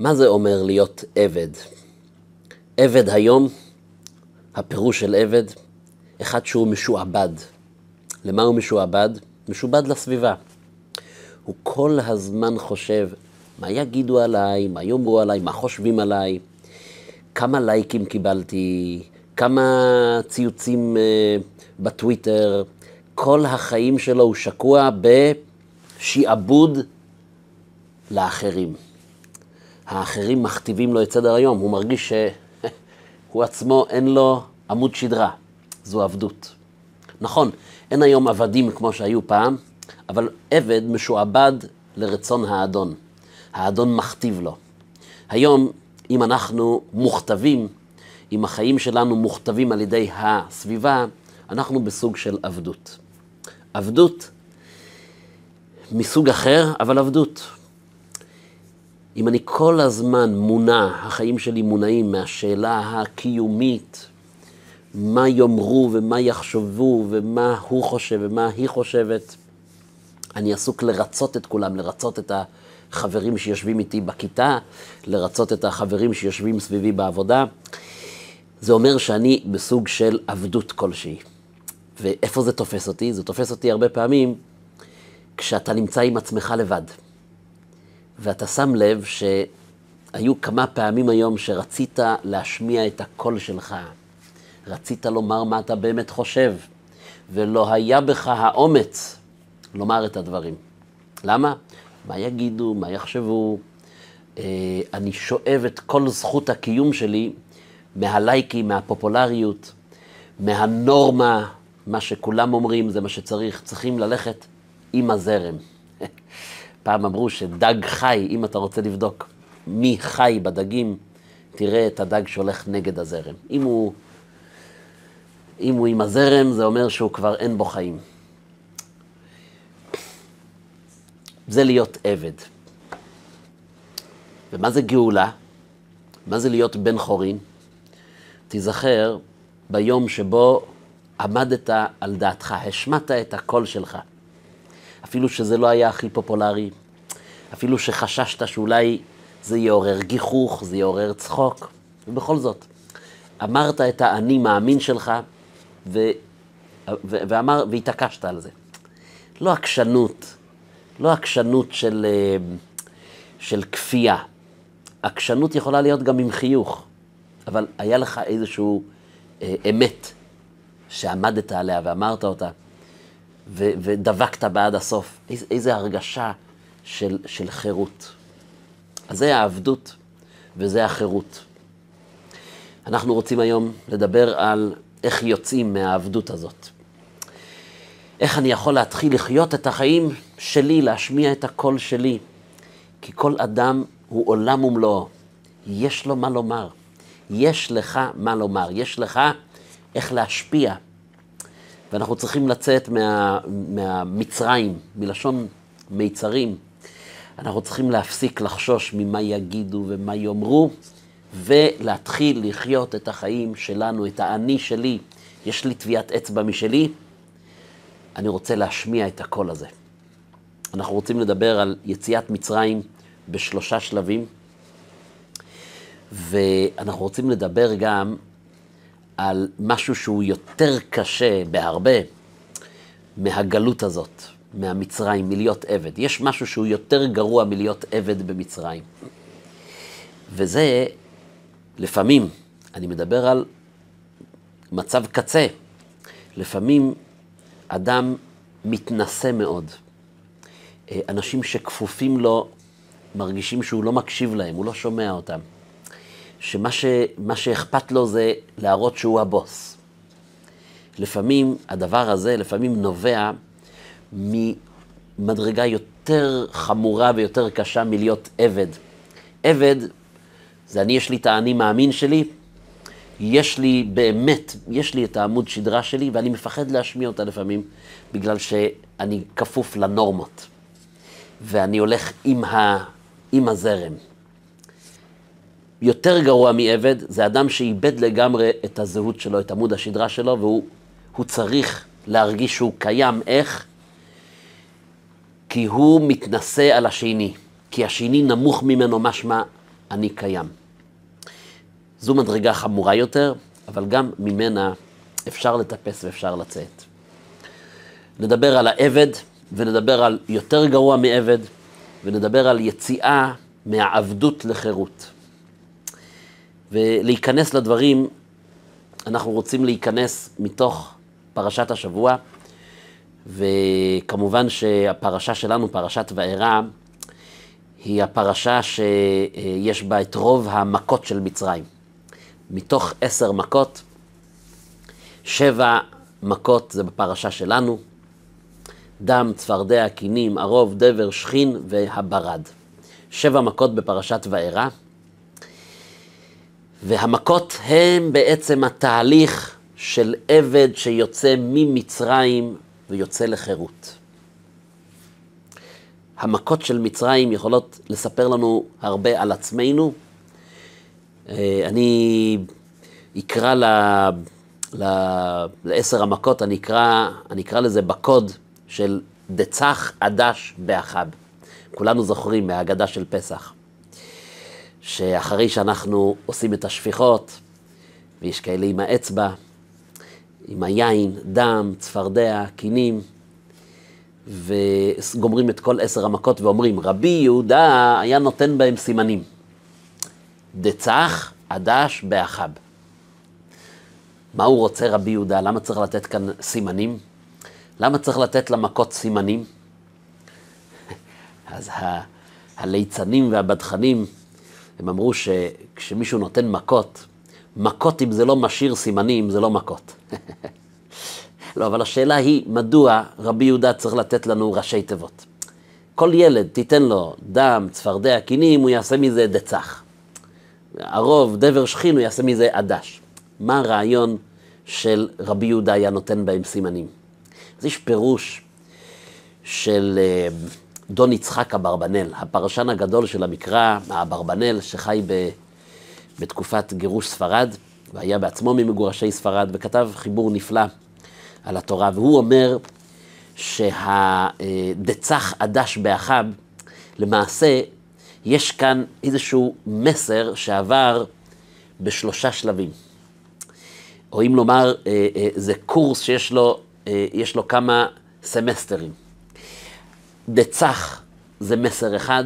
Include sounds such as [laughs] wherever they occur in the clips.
מה זה אומר להיות עבד? עבד היום, הפירוש של עבד, אחד שהוא משועבד. למה הוא משועבד? משועבד לסביבה. הוא כל הזמן חושב, מה יגידו עליי, מה יאמרו עליי, מה חושבים עליי, כמה לייקים קיבלתי, כמה ציוצים uh, בטוויטר, כל החיים שלו הוא שקוע בשעבוד לאחרים. האחרים מכתיבים לו את סדר היום, הוא מרגיש שהוא [laughs] עצמו אין לו עמוד שדרה, זו עבדות. נכון, אין היום עבדים כמו שהיו פעם, אבל עבד משועבד לרצון האדון. האדון מכתיב לו. היום, אם אנחנו מוכתבים, אם החיים שלנו מוכתבים על ידי הסביבה, אנחנו בסוג של עבדות. עבדות מסוג אחר, אבל עבדות. אם אני כל הזמן מונע, החיים שלי מונעים מהשאלה הקיומית, מה יאמרו ומה יחשבו ומה הוא חושב ומה היא חושבת, אני עסוק לרצות את כולם, לרצות את החברים שיושבים איתי בכיתה, לרצות את החברים שיושבים סביבי בעבודה. זה אומר שאני בסוג של עבדות כלשהי. ואיפה זה תופס אותי? זה תופס אותי הרבה פעמים כשאתה נמצא עם עצמך לבד. ואתה שם לב שהיו כמה פעמים היום שרצית להשמיע את הקול שלך. רצית לומר מה אתה באמת חושב, ולא היה בך האומץ לומר את הדברים. למה? מה יגידו, מה יחשבו? אה, אני שואב את כל זכות הקיום שלי מהלייקים, מהפופולריות, מהנורמה, מה שכולם אומרים, זה מה שצריך. צריכים ללכת עם הזרם. [laughs] פעם אמרו שדג חי, אם אתה רוצה לבדוק מי חי בדגים, תראה את הדג שהולך נגד הזרם. אם הוא, אם הוא עם הזרם, זה אומר שהוא כבר אין בו חיים. זה להיות עבד. ומה זה גאולה? מה זה להיות בן חורין? תיזכר ביום שבו עמדת על דעתך, השמעת את הקול שלך. אפילו שזה לא היה הכי פופולרי, אפילו שחששת שאולי זה יעורר גיחוך, זה יעורר צחוק, ובכל זאת, אמרת את האני מאמין שלך, ו... ו... ואמר, והתעקשת על זה. לא עקשנות, לא עקשנות של, אה, של כפייה. עקשנות יכולה להיות גם עם חיוך, אבל היה לך איזשהו אה, אמת שעמדת עליה ואמרת אותה, ו, ודבקת בעד הסוף. איז, איזו הרגשה של, של חירות. אז זה העבדות וזה החירות. אנחנו רוצים היום לדבר על איך יוצאים מהעבדות הזאת. איך אני יכול להתחיל לחיות את החיים שלי, להשמיע את הקול שלי. כי כל אדם הוא עולם ומלואו. יש לו מה לומר. יש לך מה לומר. יש לך איך להשפיע. ואנחנו צריכים לצאת מה, מהמצרים, מלשון מיצרים. אנחנו צריכים להפסיק לחשוש ממה יגידו ומה יאמרו, ולהתחיל לחיות את החיים שלנו, את האני שלי. יש לי טביעת אצבע משלי, אני רוצה להשמיע את הקול הזה. אנחנו רוצים לדבר על יציאת מצרים בשלושה שלבים, ואנחנו רוצים לדבר גם על משהו שהוא יותר קשה בהרבה מהגלות הזאת, מהמצרים, מלהיות עבד. יש משהו שהוא יותר גרוע מלהיות עבד במצרים. וזה, לפעמים, אני מדבר על מצב קצה. לפעמים אדם מתנשא מאוד. אה, אנשים שכפופים לו מרגישים שהוא לא מקשיב להם, הוא לא שומע אותם. שמה ש, שאכפת לו זה להראות שהוא הבוס. לפעמים הדבר הזה, לפעמים נובע ממדרגה יותר חמורה ויותר קשה מלהיות עבד. עבד זה אני, יש לי את האני מאמין שלי, יש לי באמת, יש לי את העמוד שדרה שלי, ואני מפחד להשמיע אותה לפעמים, בגלל שאני כפוף לנורמות. ואני הולך עם, ה, עם הזרם. יותר גרוע מעבד, זה אדם שאיבד לגמרי את הזהות שלו, את עמוד השדרה שלו, והוא צריך להרגיש שהוא קיים. איך? כי הוא מתנשא על השני. כי השני נמוך ממנו משמע, אני קיים. זו מדרגה חמורה יותר, אבל גם ממנה אפשר לטפס ואפשר לצאת. נדבר על העבד, ונדבר על יותר גרוע מעבד, ונדבר על יציאה מהעבדות לחירות. ולהיכנס לדברים, אנחנו רוצים להיכנס מתוך פרשת השבוע, וכמובן שהפרשה שלנו, פרשת וארא, היא הפרשה שיש בה את רוב המכות של מצרים. מתוך עשר מכות, שבע מכות זה בפרשה שלנו, דם, צפרדע, קינים, ערוב, דבר, שכין והברד. שבע מכות בפרשת וארא, והמכות הם בעצם התהליך של עבד שיוצא ממצרים ויוצא לחירות. המכות של מצרים יכולות לספר לנו הרבה על עצמנו. אה, אני אקרא ל... ל... לעשר המכות, אני אקרא, אני אקרא לזה בקוד של דצח עדש באחב. כולנו זוכרים מהאגדה של פסח, שאחרי שאנחנו עושים את השפיכות, ויש כאלה עם האצבע, עם היין, דם, צפרדע, קינים, וגומרים את כל עשר המכות ואומרים, רבי יהודה היה נותן בהם סימנים. דצח עדש באחב. מה הוא רוצה רבי יהודה? למה צריך לתת כאן סימנים? למה צריך לתת למכות סימנים? [laughs] אז ה- הליצנים והבדחנים, הם אמרו שכשמישהו נותן מכות, מכות אם זה לא משאיר סימנים, זה לא מכות. [laughs] לא, אבל השאלה היא, מדוע רבי יהודה צריך לתת לנו ראשי תיבות? כל ילד, תיתן לו דם, צפרדע, קינים, הוא יעשה מזה דצח. ערוב, דבר שכין, הוא יעשה מזה עדש. מה הרעיון של רבי יהודה היה נותן בהם סימנים? אז יש פירוש של אה, דון יצחק אברבנאל, הפרשן הגדול של המקרא, האברבנאל, שחי ב, בתקופת גירוש ספרד, והיה בעצמו ממגורשי ספרד, וכתב חיבור נפלא על התורה, והוא אומר שהדצח עדש באחיו, למעשה יש כאן איזשהו מסר שעבר בשלושה שלבים. או אם לומר, אה, אה, זה קורס שיש לו, יש לו כמה סמסטרים. דצח זה מסר אחד,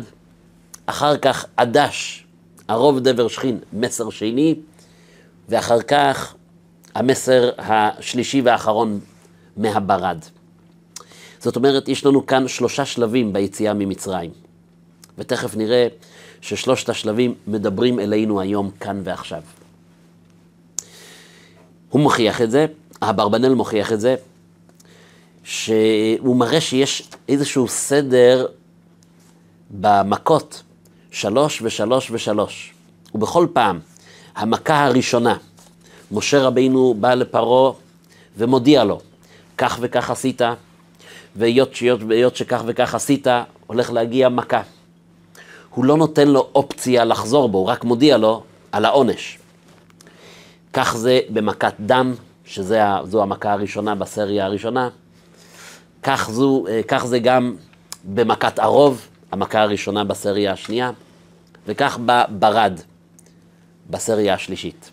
אחר כך עדש, הרוב דבר שכין, מסר שני, ואחר כך המסר השלישי והאחרון מהברד. זאת אומרת, יש לנו כאן שלושה שלבים ביציאה ממצרים, ותכף נראה ששלושת השלבים מדברים אלינו היום, כאן ועכשיו. הוא מוכיח את זה, האברבנאל מוכיח את זה, שהוא מראה שיש איזשהו סדר במכות, שלוש ושלוש ושלוש. ובכל פעם, המכה הראשונה, משה רבינו בא לפרעה ומודיע לו, כך וכך עשית, והיות שכך וכך עשית, הולך להגיע מכה. הוא לא נותן לו אופציה לחזור בו, הוא רק מודיע לו על העונש. כך זה במכת דם, שזו המכה הראשונה בסריה הראשונה. כך, זו, אה, כך זה גם במכת ערוב, המכה הראשונה בסריה השנייה, וכך בברד, בסריה השלישית.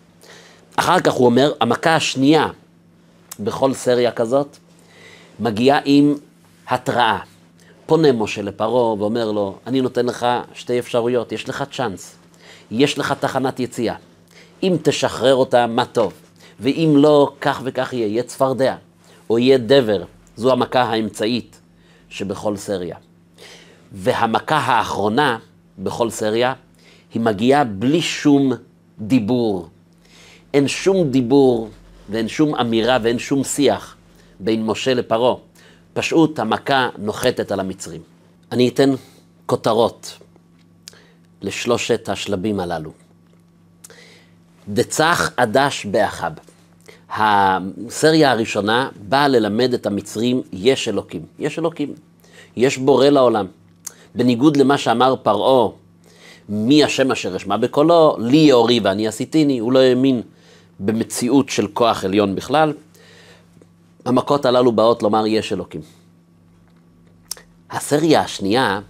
אחר כך הוא אומר, המכה השנייה בכל סריה כזאת מגיעה עם התראה. פונה משה לפרעה ואומר לו, אני נותן לך שתי אפשרויות, יש לך צ'אנס, יש לך תחנת יציאה. אם תשחרר אותה, מה טוב, ואם לא, כך וכך יהיה, יהיה צפרדע, או יהיה דבר, זו המכה האמצעית שבכל סריה. והמכה האחרונה בכל סריה, היא מגיעה בלי שום דיבור. אין שום דיבור ואין שום אמירה ואין שום שיח בין משה לפרעה. פשוט המכה נוחתת על המצרים. אני אתן כותרות לשלושת השלבים הללו. דצח עדש באחב. הסריה הראשונה באה ללמד את המצרים, יש אלוקים. יש אלוקים. יש בורא לעולם. בניגוד למה שאמר פרעה, מי השם אשר אשמע בקולו, לי יאורי ואני עשיתיני, הוא לא האמין במציאות של כוח עליון בכלל. המכות הללו באות לומר יש אלוקים. הסריה השנייה,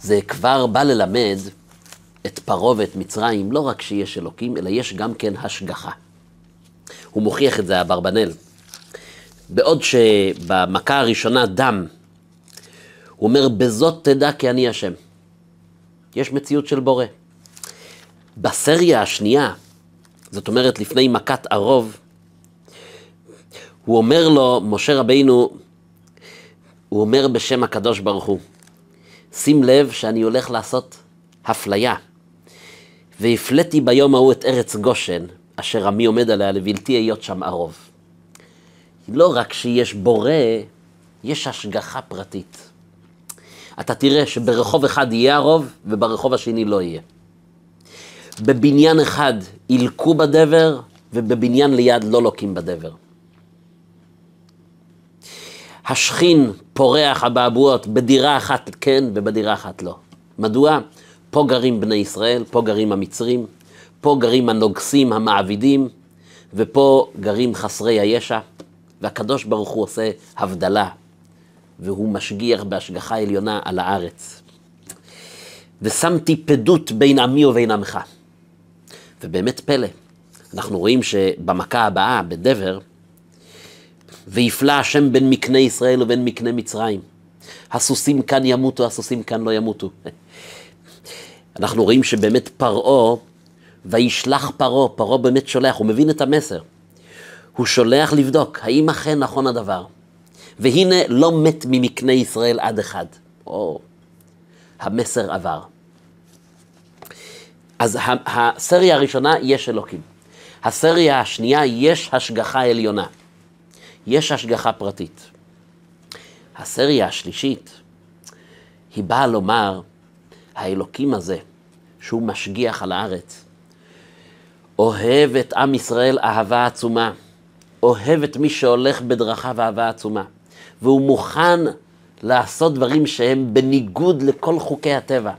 זה כבר בא ללמד את פרעה ואת מצרים, לא רק שיש אלוקים, אלא יש גם כן השגחה. הוא מוכיח את זה, אברבנאל. בעוד שבמכה הראשונה דם, הוא אומר, בזאת תדע כי אני השם. יש מציאות של בורא. בסריה השנייה, זאת אומרת לפני מכת ערוב, הוא אומר לו, משה רבינו, הוא אומר בשם הקדוש ברוך הוא, שים לב שאני הולך לעשות הפליה. והפלאתי ביום ההוא את ארץ גושן, אשר עמי עומד עליה, לבלתי היות שם ערוב. לא רק שיש בורא, יש השגחה פרטית. אתה תראה שברחוב אחד יהיה הרוב, וברחוב השני לא יהיה. בבניין אחד ילקו בדבר, ובבניין ליד לא לוקים בדבר. השכין פורח אבעבועות בדירה אחת כן ובדירה אחת לא. מדוע? פה גרים בני ישראל, פה גרים המצרים, פה גרים הנוגסים, המעבידים, ופה גרים חסרי הישע, והקדוש ברוך הוא עושה הבדלה, והוא משגיח בהשגחה עליונה על הארץ. ושמתי פדות בין עמי ובין עמך. ובאמת פלא, אנחנו רואים שבמכה הבאה, בדבר, ויפלא השם בין מקנה ישראל ובין מקנה מצרים. הסוסים כאן ימותו, הסוסים כאן לא ימותו. [laughs] אנחנו רואים שבאמת פרעה, וישלח פרעה, פרעה באמת שולח, הוא מבין את המסר. הוא שולח לבדוק, האם אכן נכון הדבר. והנה לא מת ממקנה ישראל עד אחד. או, המסר עבר. אז הסריה הראשונה, יש אלוקים. הסריה השנייה, יש השגחה עליונה. יש השגחה פרטית. הסריה השלישית, היא באה לומר, האלוקים הזה, שהוא משגיח על הארץ, אוהב את עם ישראל אהבה עצומה, אוהב את מי שהולך בדרכיו אהבה עצומה, והוא מוכן לעשות דברים שהם בניגוד לכל חוקי הטבע.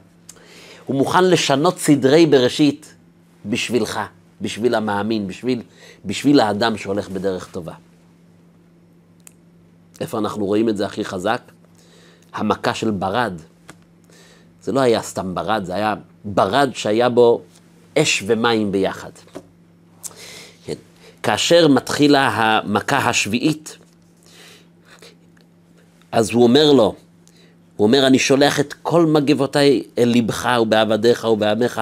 הוא מוכן לשנות סדרי בראשית בשבילך, בשביל המאמין, בשביל, בשביל האדם שהולך בדרך טובה. איפה אנחנו רואים את זה הכי חזק? המכה של ברד. זה לא היה סתם ברד, זה היה ברד שהיה בו אש ומים ביחד. כן. כאשר מתחילה המכה השביעית, אז הוא אומר לו, הוא אומר, אני שולח את כל מגבותיי אל לבך ובעבדיך ובעמך,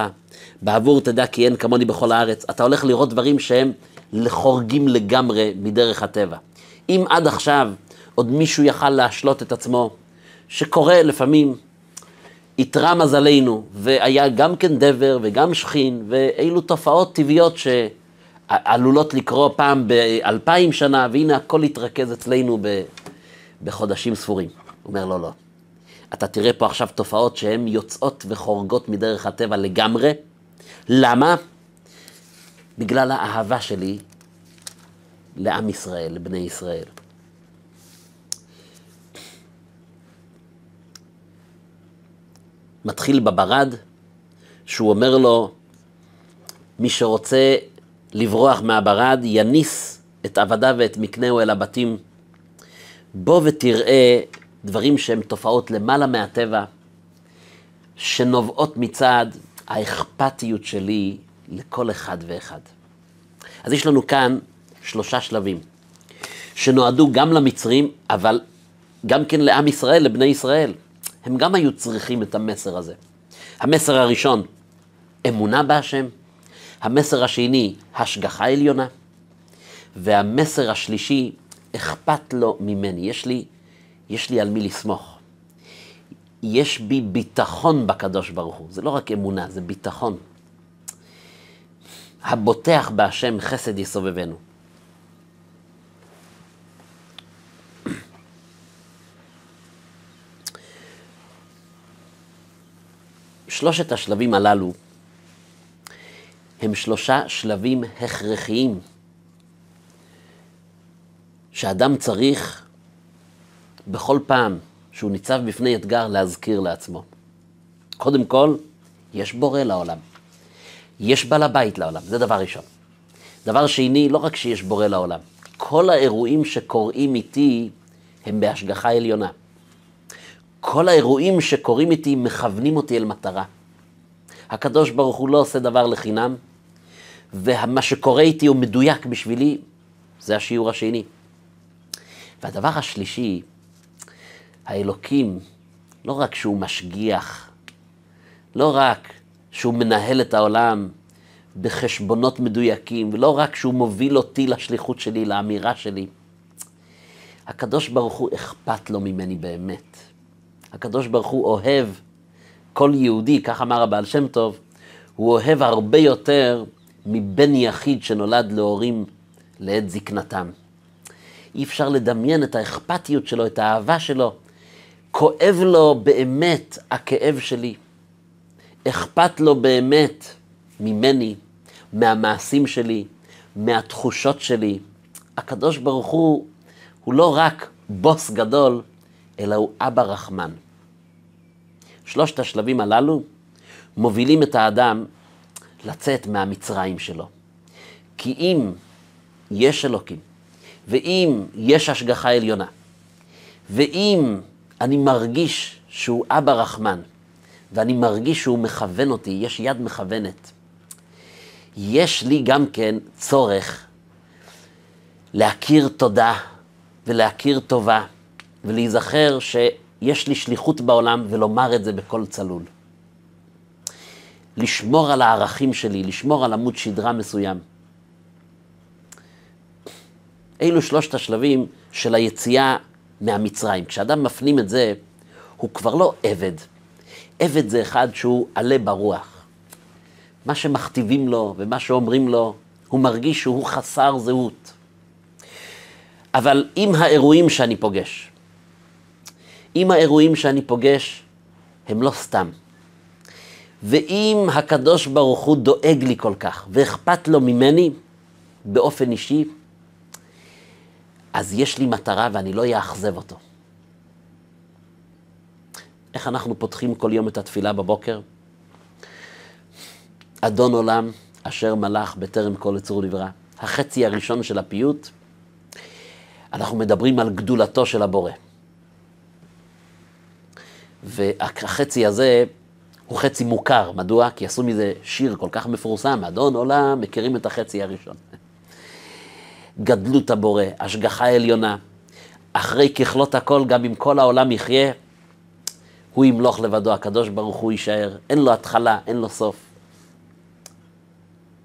בעבור תדע כי אין כמוני בכל הארץ. אתה הולך לראות דברים שהם חורגים לגמרי מדרך הטבע. אם עד עכשיו עוד מישהו יכל להשלות את עצמו, שקורה לפעמים, איתרע מזלנו, והיה גם כן דבר וגם שכין, ואילו תופעות טבעיות שעלולות לקרות פעם באלפיים שנה, והנה הכל התרכז אצלנו בחודשים ספורים. הוא אומר, לא, לא. אתה תראה פה עכשיו תופעות שהן יוצאות וחורגות מדרך הטבע לגמרי. למה? בגלל האהבה שלי לעם ישראל, לבני ישראל. מתחיל בברד, שהוא אומר לו, מי שרוצה לברוח מהברד, יניס את עבדיו ואת מקנהו אל הבתים. בוא ותראה דברים שהם תופעות למעלה מהטבע, שנובעות מצד האכפתיות שלי לכל אחד ואחד. אז יש לנו כאן שלושה שלבים, שנועדו גם למצרים, אבל גם כן לעם ישראל, לבני ישראל. הם גם היו צריכים את המסר הזה. המסר הראשון, אמונה בהשם. המסר השני, השגחה עליונה. והמסר השלישי, אכפת לו ממני. יש לי, יש לי על מי לסמוך. יש בי ביטחון בקדוש ברוך הוא. זה לא רק אמונה, זה ביטחון. הבוטח בהשם חסד יסובבנו. שלושת השלבים הללו הם שלושה שלבים הכרחיים שאדם צריך בכל פעם שהוא ניצב בפני אתגר להזכיר לעצמו. קודם כל, יש בורא לעולם. יש בעל הבית לעולם, זה דבר ראשון. דבר שני, לא רק שיש בורא לעולם, כל האירועים שקורים איתי הם בהשגחה עליונה. כל האירועים שקורים איתי מכוונים אותי אל מטרה. הקדוש ברוך הוא לא עושה דבר לחינם, ומה שקורה איתי הוא מדויק בשבילי, זה השיעור השני. והדבר השלישי, האלוקים, לא רק שהוא משגיח, לא רק שהוא מנהל את העולם בחשבונות מדויקים, ולא רק שהוא מוביל אותי לשליחות שלי, לאמירה שלי, הקדוש ברוך הוא אכפת לו ממני באמת. הקדוש ברוך הוא אוהב כל יהודי, כך אמר הבעל שם טוב, הוא אוהב הרבה יותר מבן יחיד שנולד להורים לעת זקנתם. אי אפשר לדמיין את האכפתיות שלו, את האהבה שלו. כואב לו באמת הכאב שלי. אכפת לו באמת ממני, מהמעשים שלי, מהתחושות שלי. הקדוש ברוך הוא, הוא לא רק בוס גדול, אלא הוא אבא רחמן. שלושת השלבים הללו מובילים את האדם לצאת מהמצרים שלו. כי אם יש אלוקים, ואם יש השגחה עליונה, ואם אני מרגיש שהוא אבא רחמן, ואני מרגיש שהוא מכוון אותי, יש יד מכוונת, יש לי גם כן צורך להכיר תודה ולהכיר טובה ולהיזכר שיש לי שליחות בעולם ולומר את זה בקול צלול. לשמור על הערכים שלי, לשמור על עמוד שדרה מסוים. אלו שלושת השלבים של היציאה מהמצרים. כשאדם מפנים את זה, הוא כבר לא עבד. עבד זה אחד שהוא עלה ברוח. מה שמכתיבים לו ומה שאומרים לו, הוא מרגיש שהוא חסר זהות. אבל עם האירועים שאני פוגש, אם האירועים שאני פוגש הם לא סתם, ואם הקדוש ברוך הוא דואג לי כל כך ואכפת לו ממני באופן אישי, אז יש לי מטרה ואני לא אאכזב אותו. איך אנחנו פותחים כל יום את התפילה בבוקר? אדון עולם אשר מלך בטרם כל יצור נברא. החצי הראשון של הפיוט, אנחנו מדברים על גדולתו של הבורא. והחצי הזה הוא חצי מוכר. מדוע? כי עשו מזה שיר כל כך מפורסם, אדון עולם, מכירים את החצי הראשון. גדלות הבורא, השגחה עליונה. אחרי ככלות הכל, גם אם כל העולם יחיה, הוא ימלוך לבדו, הקדוש ברוך הוא יישאר. אין לו התחלה, אין לו סוף.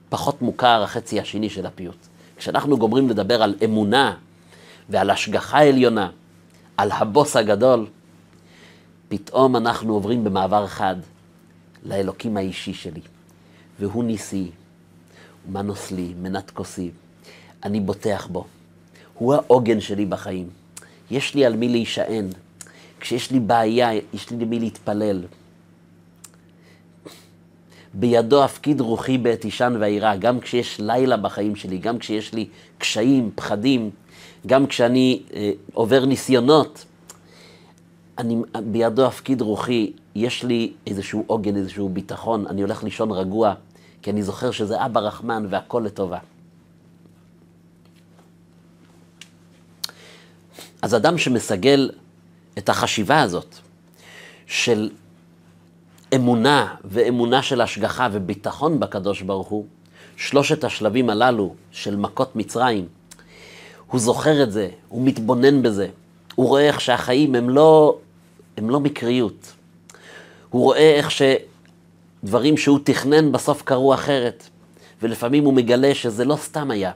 פחות מוכר החצי השני של הפיוט. כשאנחנו גומרים לדבר על אמונה ועל השגחה עליונה, על הבוס הגדול, פתאום אנחנו עוברים במעבר חד לאלוקים האישי שלי, והוא ניסי, ומנוס לי, מנת כוסי, אני בוטח בו. הוא העוגן שלי בחיים. יש לי על מי להישען. כשיש לי בעיה, יש לי למי להתפלל. בידו הפקיד רוחי בעת אישן והעירה, גם כשיש לילה בחיים שלי, גם כשיש לי קשיים, פחדים, גם כשאני אה, עובר ניסיונות, אני, בידו הפקיד רוחי, יש לי איזשהו עוגן, איזשהו ביטחון, אני הולך לישון רגוע, כי אני זוכר שזה אבא רחמן והכל לטובה. אז אדם שמסגל את החשיבה הזאת של אמונה ואמונה של השגחה וביטחון בקדוש ברוך הוא, שלושת השלבים הללו של מכות מצרים, הוא זוכר את זה, הוא מתבונן בזה, הוא רואה איך שהחיים הם לא, הם לא מקריות. הוא רואה איך שדברים שהוא תכנן בסוף קרו אחרת, ולפעמים הוא מגלה שזה לא סתם היה.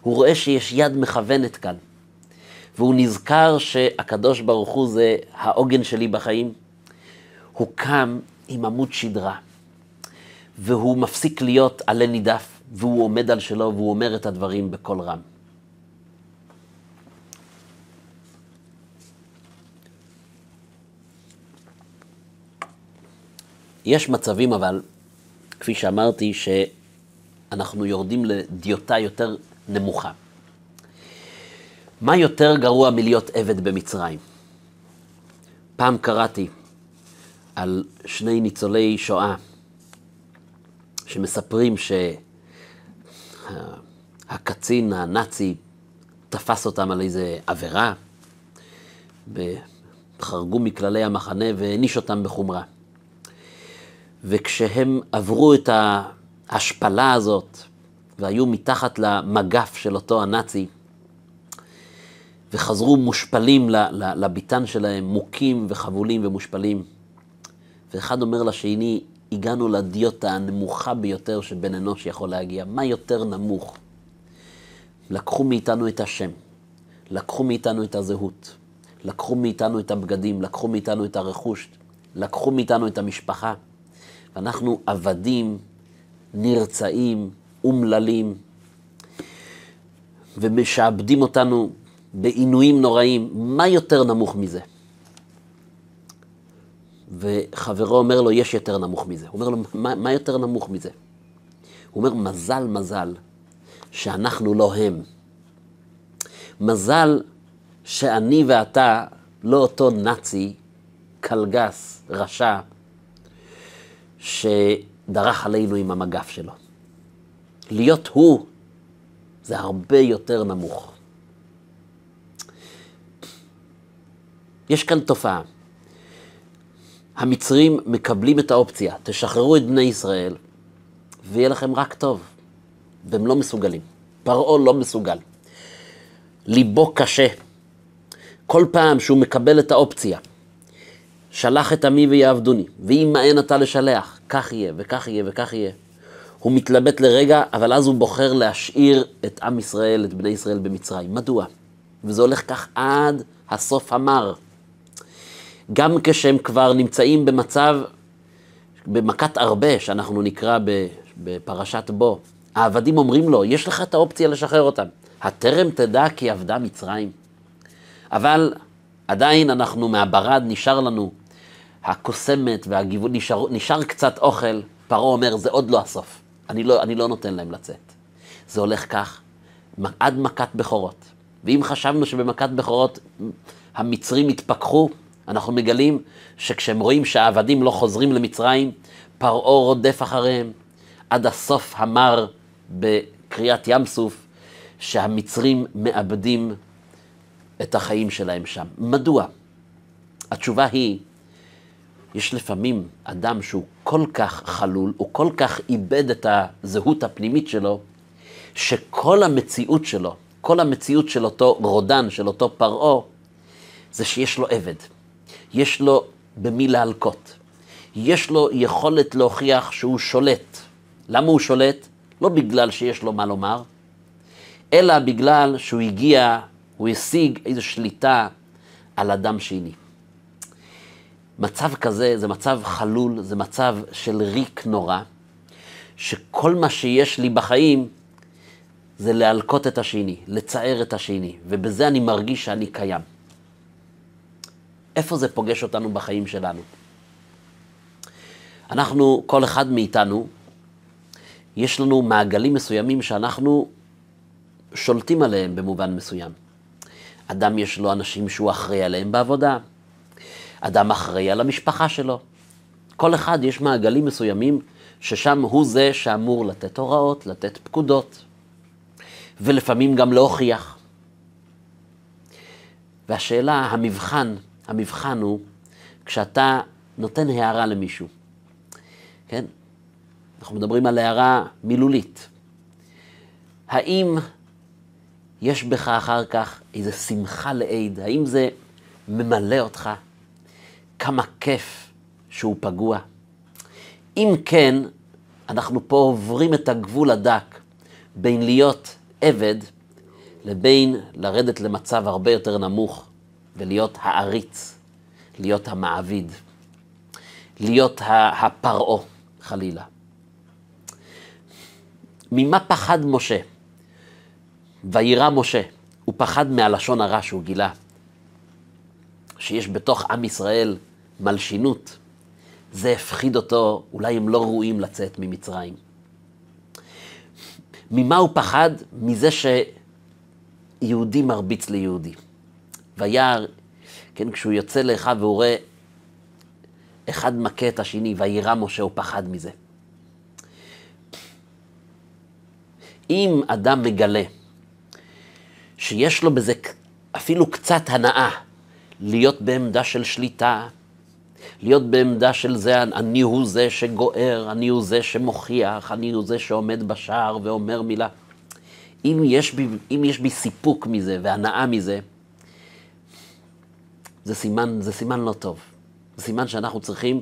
הוא רואה שיש יד מכוונת כאן. והוא נזכר שהקדוש ברוך הוא זה העוגן שלי בחיים, הוא קם עם עמוד שדרה, והוא מפסיק להיות עלה נידף, והוא עומד על שלו, והוא אומר את הדברים בקול רם. יש מצבים אבל, כפי שאמרתי, שאנחנו יורדים לדיוטה יותר נמוכה. מה יותר גרוע מלהיות עבד במצרים? פעם קראתי על שני ניצולי שואה שמספרים שהקצין הנאצי תפס אותם על איזה עבירה, חרגו מכללי המחנה והעניש אותם בחומרה. וכשהם עברו את ההשפלה הזאת, והיו מתחת למגף של אותו הנאצי, וחזרו מושפלים לביתן שלהם, מוכים וחבולים ומושפלים. ואחד אומר לשני, הגענו לדיוטה הנמוכה ביותר שבן אנוש יכול להגיע. מה יותר נמוך? לקחו מאיתנו את השם, לקחו מאיתנו את הזהות, לקחו מאיתנו את הבגדים, לקחו מאיתנו את הרכוש, לקחו מאיתנו את המשפחה. ואנחנו עבדים, נרצעים, אומללים, ומשעבדים אותנו בעינויים נוראים. מה יותר נמוך מזה? וחברו אומר לו, יש יותר נמוך מזה. הוא אומר לו, מה, מה יותר נמוך מזה? הוא אומר, מזל, מזל, שאנחנו לא הם. מזל שאני ואתה לא אותו נאצי, קלגס, רשע, שדרך עלינו עם המגף שלו. להיות הוא זה הרבה יותר נמוך. יש כאן תופעה. המצרים מקבלים את האופציה, תשחררו את בני ישראל, ויהיה לכם רק טוב. והם לא מסוגלים. פרעה לא מסוגל. ליבו קשה. כל פעם שהוא מקבל את האופציה, שלח את עמי ויעבדוני, ואם מאן אתה לשלח, כך יהיה, וכך יהיה, וכך יהיה. הוא מתלבט לרגע, אבל אז הוא בוחר להשאיר את עם ישראל, את בני ישראל במצרים. מדוע? וזה הולך כך עד הסוף המר. גם כשהם כבר נמצאים במצב, במכת הרבה, שאנחנו נקרא בפרשת בו, העבדים אומרים לו, יש לך את האופציה לשחרר אותם. הטרם תדע כי עבדה מצרים. אבל עדיין אנחנו מהברד, נשאר לנו הקוסמת והגיוון, נשאר, נשאר קצת אוכל. פרעה אומר, זה עוד לא הסוף. אני לא, אני לא נותן להם לצאת. זה הולך כך עד מכת בכורות. ואם חשבנו שבמכת בכורות המצרים התפכחו, אנחנו מגלים שכשהם רואים שהעבדים לא חוזרים למצרים, פרעה רודף אחריהם עד הסוף המר בקריאת ים סוף, שהמצרים מאבדים את החיים שלהם שם. מדוע? התשובה היא, יש לפעמים אדם שהוא כל כך חלול, הוא כל כך איבד את הזהות הפנימית שלו, שכל המציאות שלו, כל המציאות של אותו רודן, של אותו פרעה, זה שיש לו עבד. יש לו במי להלקות. יש לו יכולת להוכיח שהוא שולט. למה הוא שולט? לא בגלל שיש לו מה לומר, אלא בגלל שהוא הגיע, הוא השיג איזו שליטה על אדם שני. מצב כזה זה מצב חלול, זה מצב של ריק נורא, שכל מה שיש לי בחיים זה להלקות את השני, לצער את השני, ובזה אני מרגיש שאני קיים. איפה זה פוגש אותנו בחיים שלנו? אנחנו, כל אחד מאיתנו, יש לנו מעגלים מסוימים שאנחנו שולטים עליהם במובן מסוים. אדם יש לו אנשים שהוא אחראי עליהם בעבודה, אדם אחראי על המשפחה שלו. כל אחד יש מעגלים מסוימים ששם הוא זה שאמור לתת הוראות, לתת פקודות, ולפעמים גם להוכיח. והשאלה, המבחן, המבחן הוא כשאתה נותן הערה למישהו, כן? אנחנו מדברים על הערה מילולית. האם יש בך אחר כך איזו שמחה לעיד? האם זה ממלא אותך? כמה כיף שהוא פגוע? אם כן, אנחנו פה עוברים את הגבול הדק בין להיות עבד לבין לרדת למצב הרבה יותר נמוך ולהיות העריץ, להיות המעביד, להיות הפרעה, חלילה. ממה פחד משה? וירא משה, הוא פחד מהלשון הרע שהוא גילה, שיש בתוך עם ישראל מלשינות. זה הפחיד אותו, אולי הם לא ראויים לצאת ממצרים. ממה הוא פחד? מזה שיהודי מרביץ ליהודי. וירא, כן, כשהוא יוצא לאחיו והוא רואה אחד מכה את השני, וירא משה, הוא פחד מזה. אם אדם מגלה שיש לו בזה אפילו קצת הנאה להיות בעמדה של שליטה, להיות בעמדה של זה, אני הוא זה שגוער, אני הוא זה שמוכיח, אני הוא זה שעומד בשער ואומר מילה. אם יש בי, אם יש בי סיפוק מזה והנאה מזה, זה סימן, זה סימן לא טוב. זה סימן שאנחנו צריכים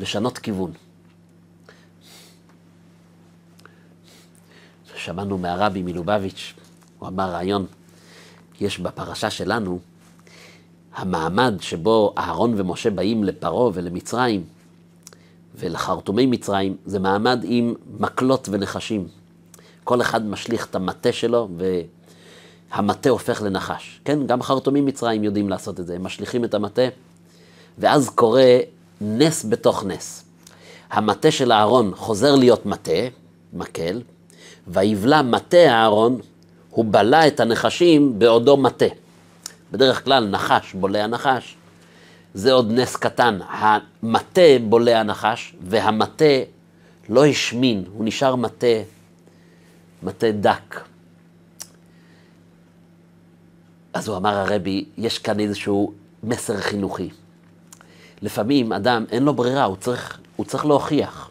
לשנות כיוון. שמענו מהרבי מלובביץ', הוא אמר רעיון, יש בפרשה שלנו, המעמד שבו אהרון ומשה באים לפרעה ולמצרים ולחרטומי מצרים, זה מעמד עם מקלות ונחשים. כל אחד משליך את המטה שלו, והמטה הופך לנחש. כן, גם חרטומי מצרים יודעים לעשות את זה, הם משליכים את המטה, ואז קורה נס בתוך נס. המטה של אהרון חוזר להיות מטה, מקל, ויבלע מטה אהרון, הוא בלע את הנחשים בעודו מטה. בדרך כלל נחש בולע נחש, זה עוד נס קטן. המטה בולע נחש, והמטה לא השמין, הוא נשאר מטה, מטה דק. אז הוא אמר הרבי, יש כאן איזשהו מסר חינוכי. לפעמים אדם, אין לו ברירה, הוא צריך, הוא צריך להוכיח.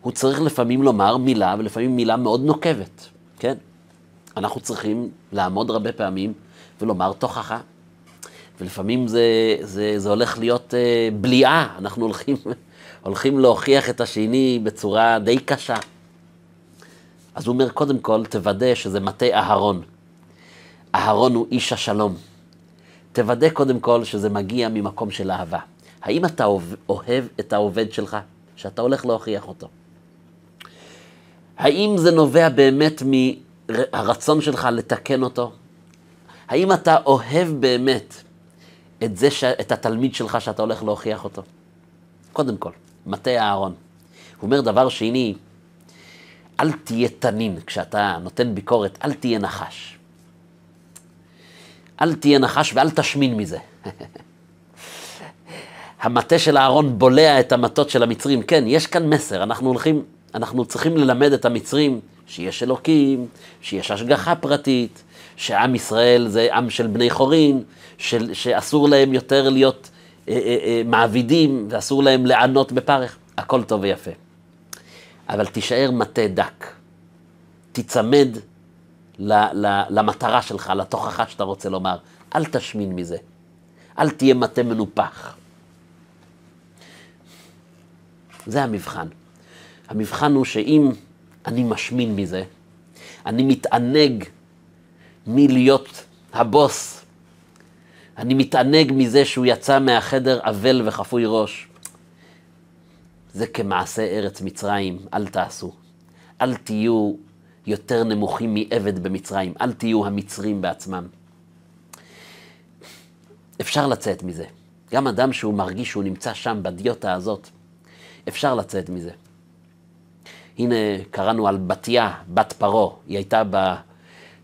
הוא צריך לפעמים לומר מילה, ולפעמים מילה מאוד נוקבת, כן? אנחנו צריכים לעמוד הרבה פעמים ולומר תוכחה. ולפעמים זה, זה, זה הולך להיות אה, בליעה, אנחנו הולכים, [laughs] הולכים להוכיח את השני בצורה די קשה. אז הוא אומר, קודם כל, תוודא שזה מטה אהרון. אהרון הוא איש השלום. תוודא קודם כל שזה מגיע ממקום של אהבה. האם אתה אוהב את העובד שלך, שאתה הולך להוכיח אותו? האם זה נובע באמת מהרצון שלך לתקן אותו? האם אתה אוהב באמת את, זה ש... את התלמיד שלך שאתה הולך להוכיח אותו? קודם כל, מטה אהרון. הוא אומר דבר שני, אל תהיה תנין כשאתה נותן ביקורת, אל תהיה נחש. אל תהיה נחש ואל תשמין מזה. [laughs] המטה של אהרון בולע את המטות של המצרים. כן, יש כאן מסר, אנחנו הולכים, אנחנו צריכים ללמד את המצרים שיש אלוקים, שיש השגחה פרטית, שעם ישראל זה עם של בני חורין, של, שאסור להם יותר להיות אה, אה, אה, מעבידים ואסור להם לענות בפרך. הכל טוב ויפה. אבל תישאר מטה דק. תיצמד ל, ל, למטרה שלך, לתוכחה שאתה רוצה לומר. אל תשמין מזה. אל תהיה מטה מנופח. זה המבחן. המבחן הוא שאם אני משמין מזה, אני מתענג מלהיות הבוס, אני מתענג מזה שהוא יצא מהחדר אבל וחפוי ראש. זה כמעשה ארץ מצרים, אל תעשו. אל תהיו יותר נמוכים מעבד במצרים, אל תהיו המצרים בעצמם. אפשר לצאת מזה. גם אדם שהוא מרגיש שהוא נמצא שם, בדיוטה הזאת, אפשר לצאת מזה. הנה, קראנו על בתיה, בת פרעה, היא הייתה, ב,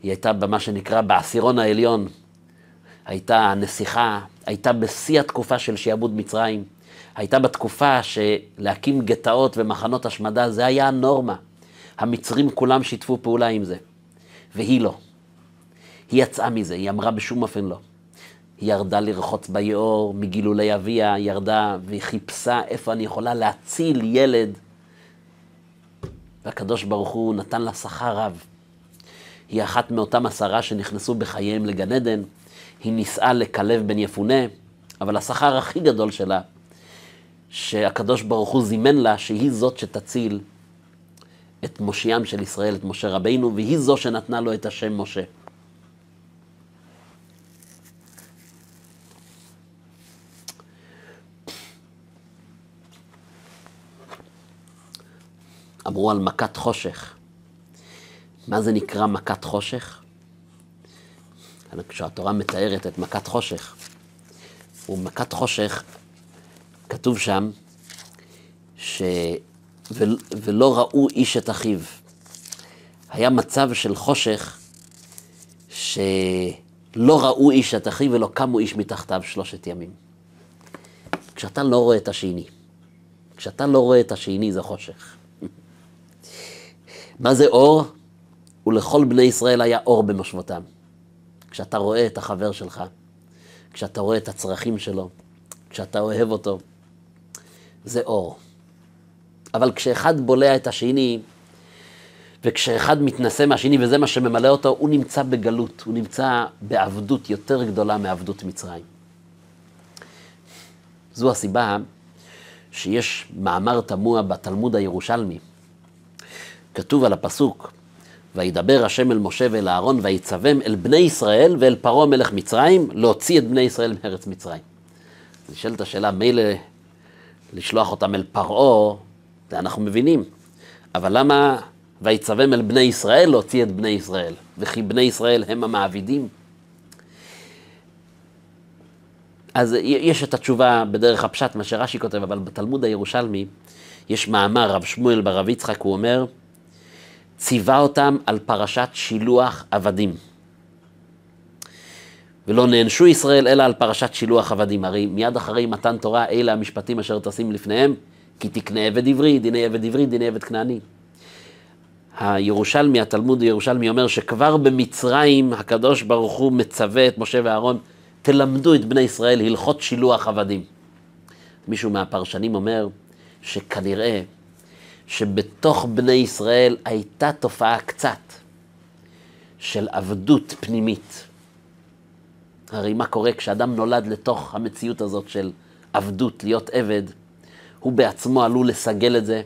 היא הייתה במה שנקרא בעשירון העליון, הייתה הנסיכה, הייתה בשיא התקופה של שיעבוד מצרים, הייתה בתקופה שלהקים גטאות ומחנות השמדה, זה היה הנורמה. המצרים כולם שיתפו פעולה עם זה, והיא לא. היא יצאה מזה, היא אמרה בשום אופן לא. היא ירדה לרחוץ ביאור מגילולי אביה, ירדה והיא חיפשה איפה אני יכולה להציל ילד. והקדוש ברוך הוא נתן לה שכר רב. היא אחת מאותם עשרה שנכנסו בחייהם לגן עדן, היא נישאה לכלב בן יפונה, אבל השכר הכי גדול שלה, שהקדוש ברוך הוא זימן לה שהיא זאת שתציל את מושיעם של ישראל, את משה רבינו, והיא זו שנתנה לו את השם משה. אמרו על מכת חושך. מה זה נקרא מכת חושך? כשהתורה מתארת את מכת חושך, ומכת חושך, כתוב שם, ש... ו... ולא ראו איש את אחיו. היה מצב של חושך, שלא ראו איש את אחיו ולא קמו איש מתחתיו שלושת ימים. כשאתה לא רואה את השני, כשאתה לא רואה את השני זה חושך. [laughs] מה זה אור? ולכל בני ישראל היה אור במושבותם. כשאתה רואה את החבר שלך, כשאתה רואה את הצרכים שלו, כשאתה אוהב אותו, זה אור. אבל כשאחד בולע את השני, וכשאחד מתנשא מהשני וזה מה שממלא אותו, הוא נמצא בגלות, הוא נמצא בעבדות יותר גדולה מעבדות מצרים. זו הסיבה שיש מאמר תמוה בתלמוד הירושלמי. כתוב על הפסוק, וידבר השם אל משה ואל אהרון ויצווים אל בני ישראל ואל פרעה מלך מצרים להוציא את בני ישראל מארץ מצרים. נשאלת השאלה, מילא לשלוח אותם אל פרעה, זה אנחנו מבינים, אבל למה ויצווים אל בני ישראל להוציא את בני ישראל, וכי בני ישראל הם המעבידים? אז יש את התשובה בדרך הפשט, מה שרש"י כותב, אבל בתלמוד הירושלמי יש מאמר, רב שמואל ברב יצחק, הוא אומר, ציווה אותם על פרשת שילוח עבדים. ולא נענשו ישראל אלא על פרשת שילוח עבדים. הרי מיד אחרי מתן תורה, אלה המשפטים אשר תשים לפניהם, כי תקנה עבד עברי, דיני עבד עברי, דיני עבד כנעני. הירושלמי, התלמוד הירושלמי אומר שכבר במצרים הקדוש ברוך הוא מצווה את משה ואהרון, תלמדו את בני ישראל הלכות שילוח עבדים. מישהו מהפרשנים אומר שכנראה שבתוך בני ישראל הייתה תופעה קצת של עבדות פנימית. הרי מה קורה כשאדם נולד לתוך המציאות הזאת של עבדות, להיות עבד, הוא בעצמו עלול לסגל את זה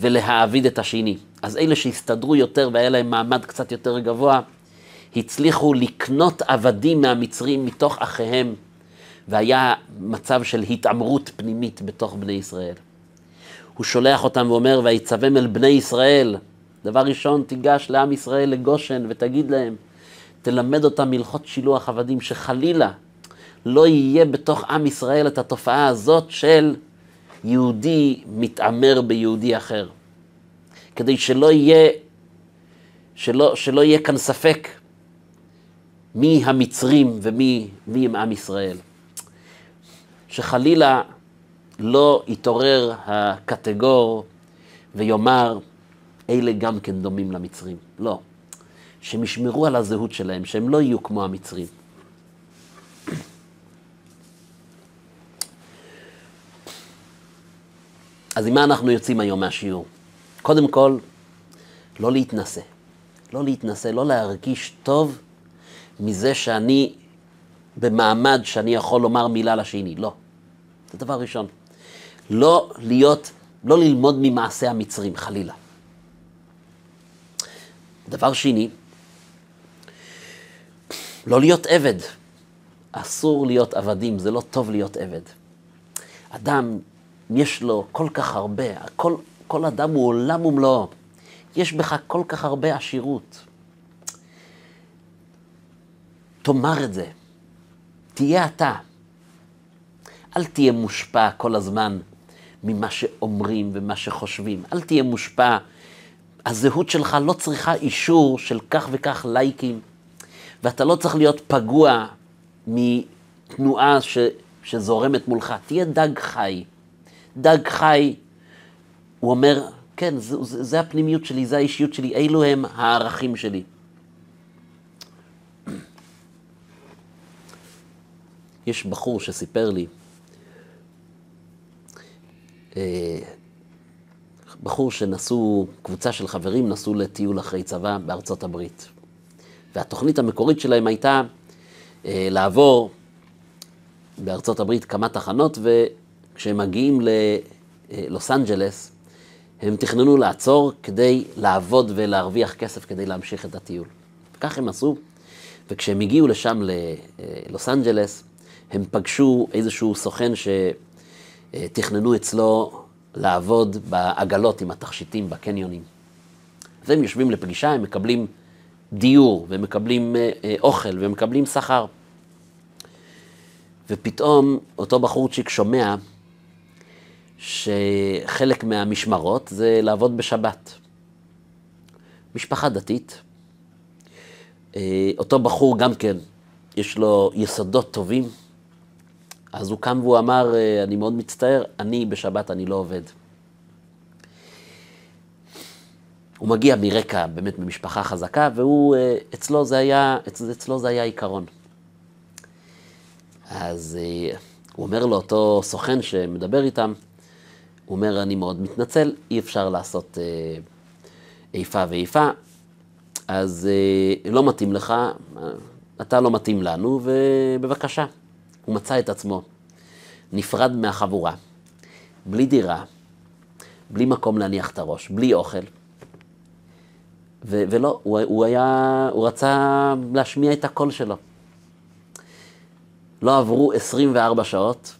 ולהעביד את השני. אז אלה שהסתדרו יותר והיה להם מעמד קצת יותר גבוה, הצליחו לקנות עבדים מהמצרים מתוך אחיהם, והיה מצב של התעמרות פנימית בתוך בני ישראל. הוא שולח אותם ואומר, ויצווים אל בני ישראל, דבר ראשון, תיגש לעם ישראל לגושן ותגיד להם, תלמד אותם הלכות שילוח עבדים, שחלילה לא יהיה בתוך עם ישראל את התופעה הזאת של יהודי מתעמר ביהודי אחר. כדי שלא יהיה, שלא, שלא יהיה כאן ספק מי המצרים ומי מי הם עם ישראל. שחלילה לא יתעורר הקטגור ויאמר, אלה גם כן דומים למצרים. לא. שהם ישמרו על הזהות שלהם, שהם לא יהיו כמו המצרים. אז עם מה אנחנו יוצאים היום מהשיעור? קודם כל, לא להתנשא. לא להתנשא, לא להרגיש טוב מזה שאני במעמד שאני יכול לומר מילה לשני. לא. זה דבר ראשון. לא להיות, לא ללמוד ממעשה המצרים, חלילה. דבר שני, לא להיות עבד. אסור להיות עבדים, זה לא טוב להיות עבד. אדם, יש לו כל כך הרבה, כל, כל אדם הוא עולם ומלואו. יש בך כל כך הרבה עשירות. תאמר את זה, תהיה אתה. אל תהיה מושפע כל הזמן ממה שאומרים ומה שחושבים. אל תהיה מושפע. הזהות שלך לא צריכה אישור של כך וכך לייקים, ואתה לא צריך להיות פגוע מתנועה ש, שזורמת מולך. תהיה דג חי. דג חי, הוא אומר, כן, זה, זה, זה הפנימיות שלי, זה האישיות שלי, אלו הם הערכים שלי. יש בחור שסיפר לי, בחור שנסעו, קבוצה של חברים נסעו לטיול אחרי צבא בארצות הברית. והתוכנית המקורית שלהם הייתה אה, לעבור בארצות הברית כמה תחנות, וכשהם מגיעים ללוס אנג'לס, הם תכננו לעצור כדי לעבוד ולהרוויח כסף כדי להמשיך את הטיול. כך הם עשו, וכשהם הגיעו לשם, ללוס אנג'לס, הם פגשו איזשהו סוכן שתכננו אצלו לעבוד בעגלות עם התכשיטים בקניונים. והם יושבים לפגישה, הם מקבלים דיור, והם מקבלים אה, אה, אוכל, והם מקבלים שכר. ופתאום אותו בחורצ'יק שומע שחלק מהמשמרות זה לעבוד בשבת. משפחה דתית. אה, אותו בחור גם כן, יש לו יסודות טובים, אז הוא קם והוא אמר, אני מאוד מצטער, אני בשבת אני לא עובד. הוא מגיע מרקע, באמת ממשפחה חזקה, והוא, אה, אצלו זה היה, אצלו זה היה עיקרון. אז אה, הוא אומר לאותו סוכן שמדבר איתם, הוא אומר, אני מאוד מתנצל, אי אפשר לעשות אה, איפה ואיפה, אז אה, לא מתאים לך, אתה לא מתאים לנו, ובבקשה. הוא מצא את עצמו נפרד מהחבורה, בלי דירה, בלי מקום להניח את הראש, בלי אוכל. ו- ולא, הוא, הוא היה, הוא רצה להשמיע את הקול שלו. לא עברו 24 שעות,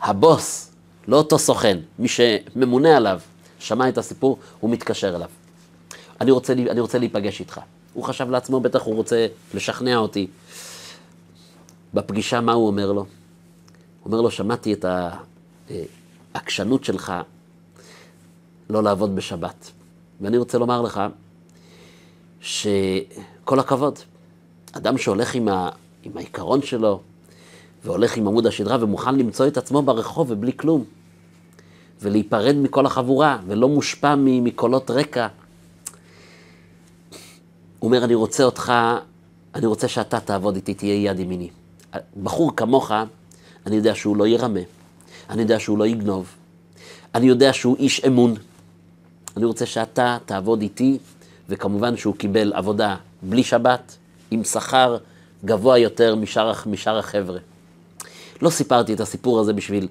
הבוס, לא אותו סוכן, מי שממונה עליו, שמע את הסיפור, הוא מתקשר אליו. אני רוצה, אני רוצה להיפגש איתך. הוא חשב לעצמו, בטח הוא רוצה לשכנע אותי. בפגישה, מה הוא אומר לו? הוא אומר לו, שמעתי את העקשנות שלך לא לעבוד בשבת. ואני רוצה לומר לך שכל הכבוד, אדם שהולך עם, ה... עם העיקרון שלו והולך עם עמוד השדרה ומוכן למצוא את עצמו ברחוב ובלי כלום, ולהיפרד מכל החבורה ולא מושפע מקולות רקע. הוא אומר, אני רוצה אותך, אני רוצה שאתה תעבוד איתי, תהיה יד ימיני. בחור כמוך, אני יודע שהוא לא ירמה, אני יודע שהוא לא יגנוב, אני יודע שהוא איש אמון. אני רוצה שאתה תעבוד איתי, וכמובן שהוא קיבל עבודה בלי שבת, עם שכר גבוה יותר משאר, משאר החבר'ה. לא סיפרתי את הסיפור הזה בשביל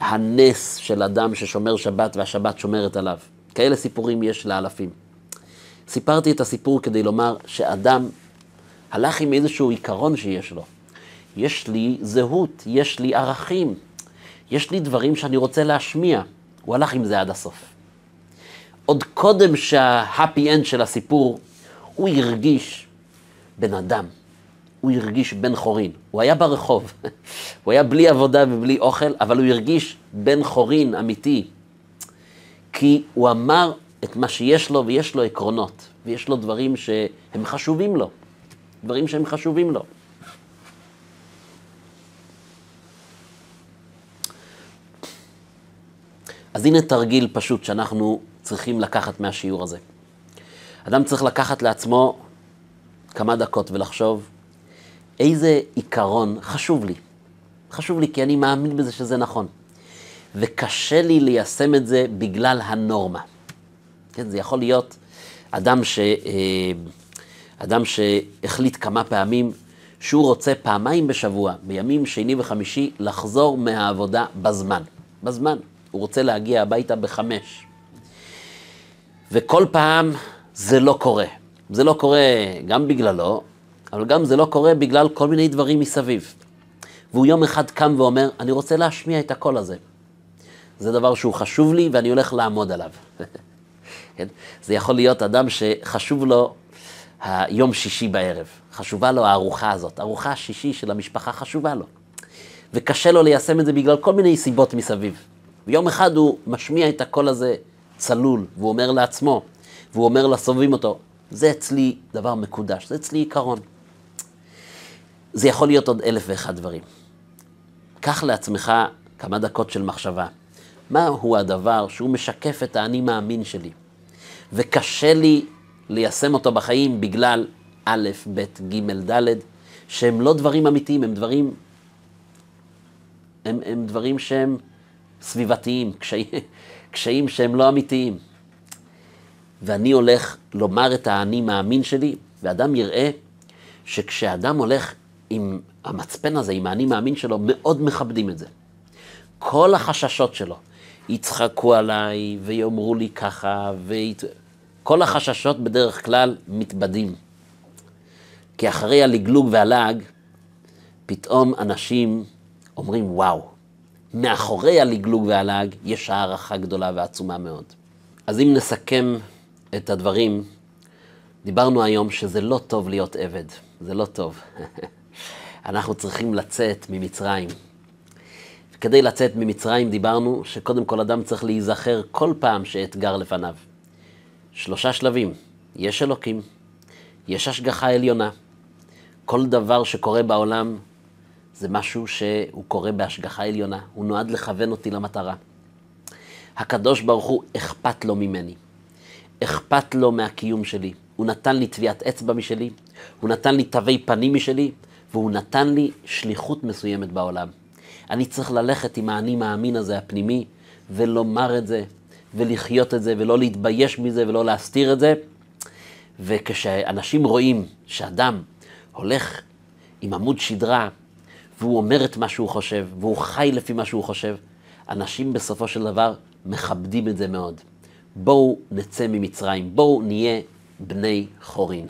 הנס של אדם ששומר שבת והשבת שומרת עליו. כאלה סיפורים יש לאלפים. סיפרתי את הסיפור כדי לומר שאדם הלך עם איזשהו עיקרון שיש לו. יש לי זהות, יש לי ערכים, יש לי דברים שאני רוצה להשמיע. הוא הלך עם זה עד הסוף. עוד קודם שה-happy end של הסיפור, הוא הרגיש בן אדם. הוא הרגיש בן חורין. הוא היה ברחוב, [laughs] הוא היה בלי עבודה ובלי אוכל, אבל הוא הרגיש בן חורין אמיתי. כי הוא אמר את מה שיש לו, ויש לו עקרונות, ויש לו דברים שהם חשובים לו, דברים שהם חשובים לו. אז הנה תרגיל פשוט שאנחנו צריכים לקחת מהשיעור הזה. אדם צריך לקחת לעצמו כמה דקות ולחשוב איזה עיקרון חשוב לי. חשוב לי כי אני מאמין בזה שזה נכון. וקשה לי ליישם את זה בגלל הנורמה. כן, זה יכול להיות אדם, ש, אה, אדם שהחליט כמה פעמים שהוא רוצה פעמיים בשבוע, בימים שני וחמישי, לחזור מהעבודה בזמן. בזמן. הוא רוצה להגיע הביתה בחמש. וכל פעם זה לא קורה. זה לא קורה גם בגללו, אבל גם זה לא קורה בגלל כל מיני דברים מסביב. והוא יום אחד קם ואומר, אני רוצה להשמיע את הקול הזה. זה דבר שהוא חשוב לי ואני הולך לעמוד עליו. [laughs] כן? זה יכול להיות אדם שחשוב לו היום שישי בערב. חשובה לו הארוחה הזאת. הארוחה השישי של המשפחה חשובה לו. וקשה לו ליישם את זה בגלל כל מיני סיבות מסביב. ויום אחד הוא משמיע את הקול הזה צלול, והוא אומר לעצמו, והוא אומר לסובבים אותו, זה אצלי דבר מקודש, זה אצלי עיקרון. זה יכול להיות עוד אלף ואחד דברים. קח לעצמך כמה דקות של מחשבה. מהו הדבר שהוא משקף את האני מאמין שלי? וקשה לי ליישם אותו בחיים בגלל א', ב', ג', ד', שהם לא דברים אמיתיים, הם דברים, הם, הם דברים שהם סביבתיים, קשיים, קשיים שהם לא אמיתיים. ואני הולך לומר את האני מאמין שלי, ואדם יראה שכשאדם הולך עם המצפן הזה, עם האני מאמין שלו, מאוד מכבדים את זה. כל החששות שלו, יצחקו עליי ויאמרו לי ככה, וית... כל החששות בדרך כלל מתבדים. כי אחרי הלגלוג והלעג, פתאום אנשים אומרים, וואו, מאחורי הלגלוג והלעג יש הערכה גדולה ועצומה מאוד. אז אם נסכם את הדברים, דיברנו היום שזה לא טוב להיות עבד, זה לא טוב. [laughs] אנחנו צריכים לצאת ממצרים. כדי לצאת ממצרים דיברנו שקודם כל אדם צריך להיזכר כל פעם שאתגר לפניו. שלושה שלבים, יש אלוקים, יש השגחה עליונה. כל דבר שקורה בעולם זה משהו שהוא קורה בהשגחה עליונה, הוא נועד לכוון אותי למטרה. הקדוש ברוך הוא אכפת לו ממני, אכפת לו מהקיום שלי. הוא נתן לי טביעת אצבע משלי, הוא נתן לי תווי פנים משלי, והוא נתן לי שליחות מסוימת בעולם. אני צריך ללכת עם האני מאמין הזה הפנימי, ולומר את זה, ולחיות את זה, ולא להתבייש מזה, ולא להסתיר את זה. וכשאנשים רואים שאדם הולך עם עמוד שדרה, והוא אומר את מה שהוא חושב, והוא חי לפי מה שהוא חושב, אנשים בסופו של דבר מכבדים את זה מאוד. בואו נצא ממצרים, בואו נהיה בני חורין.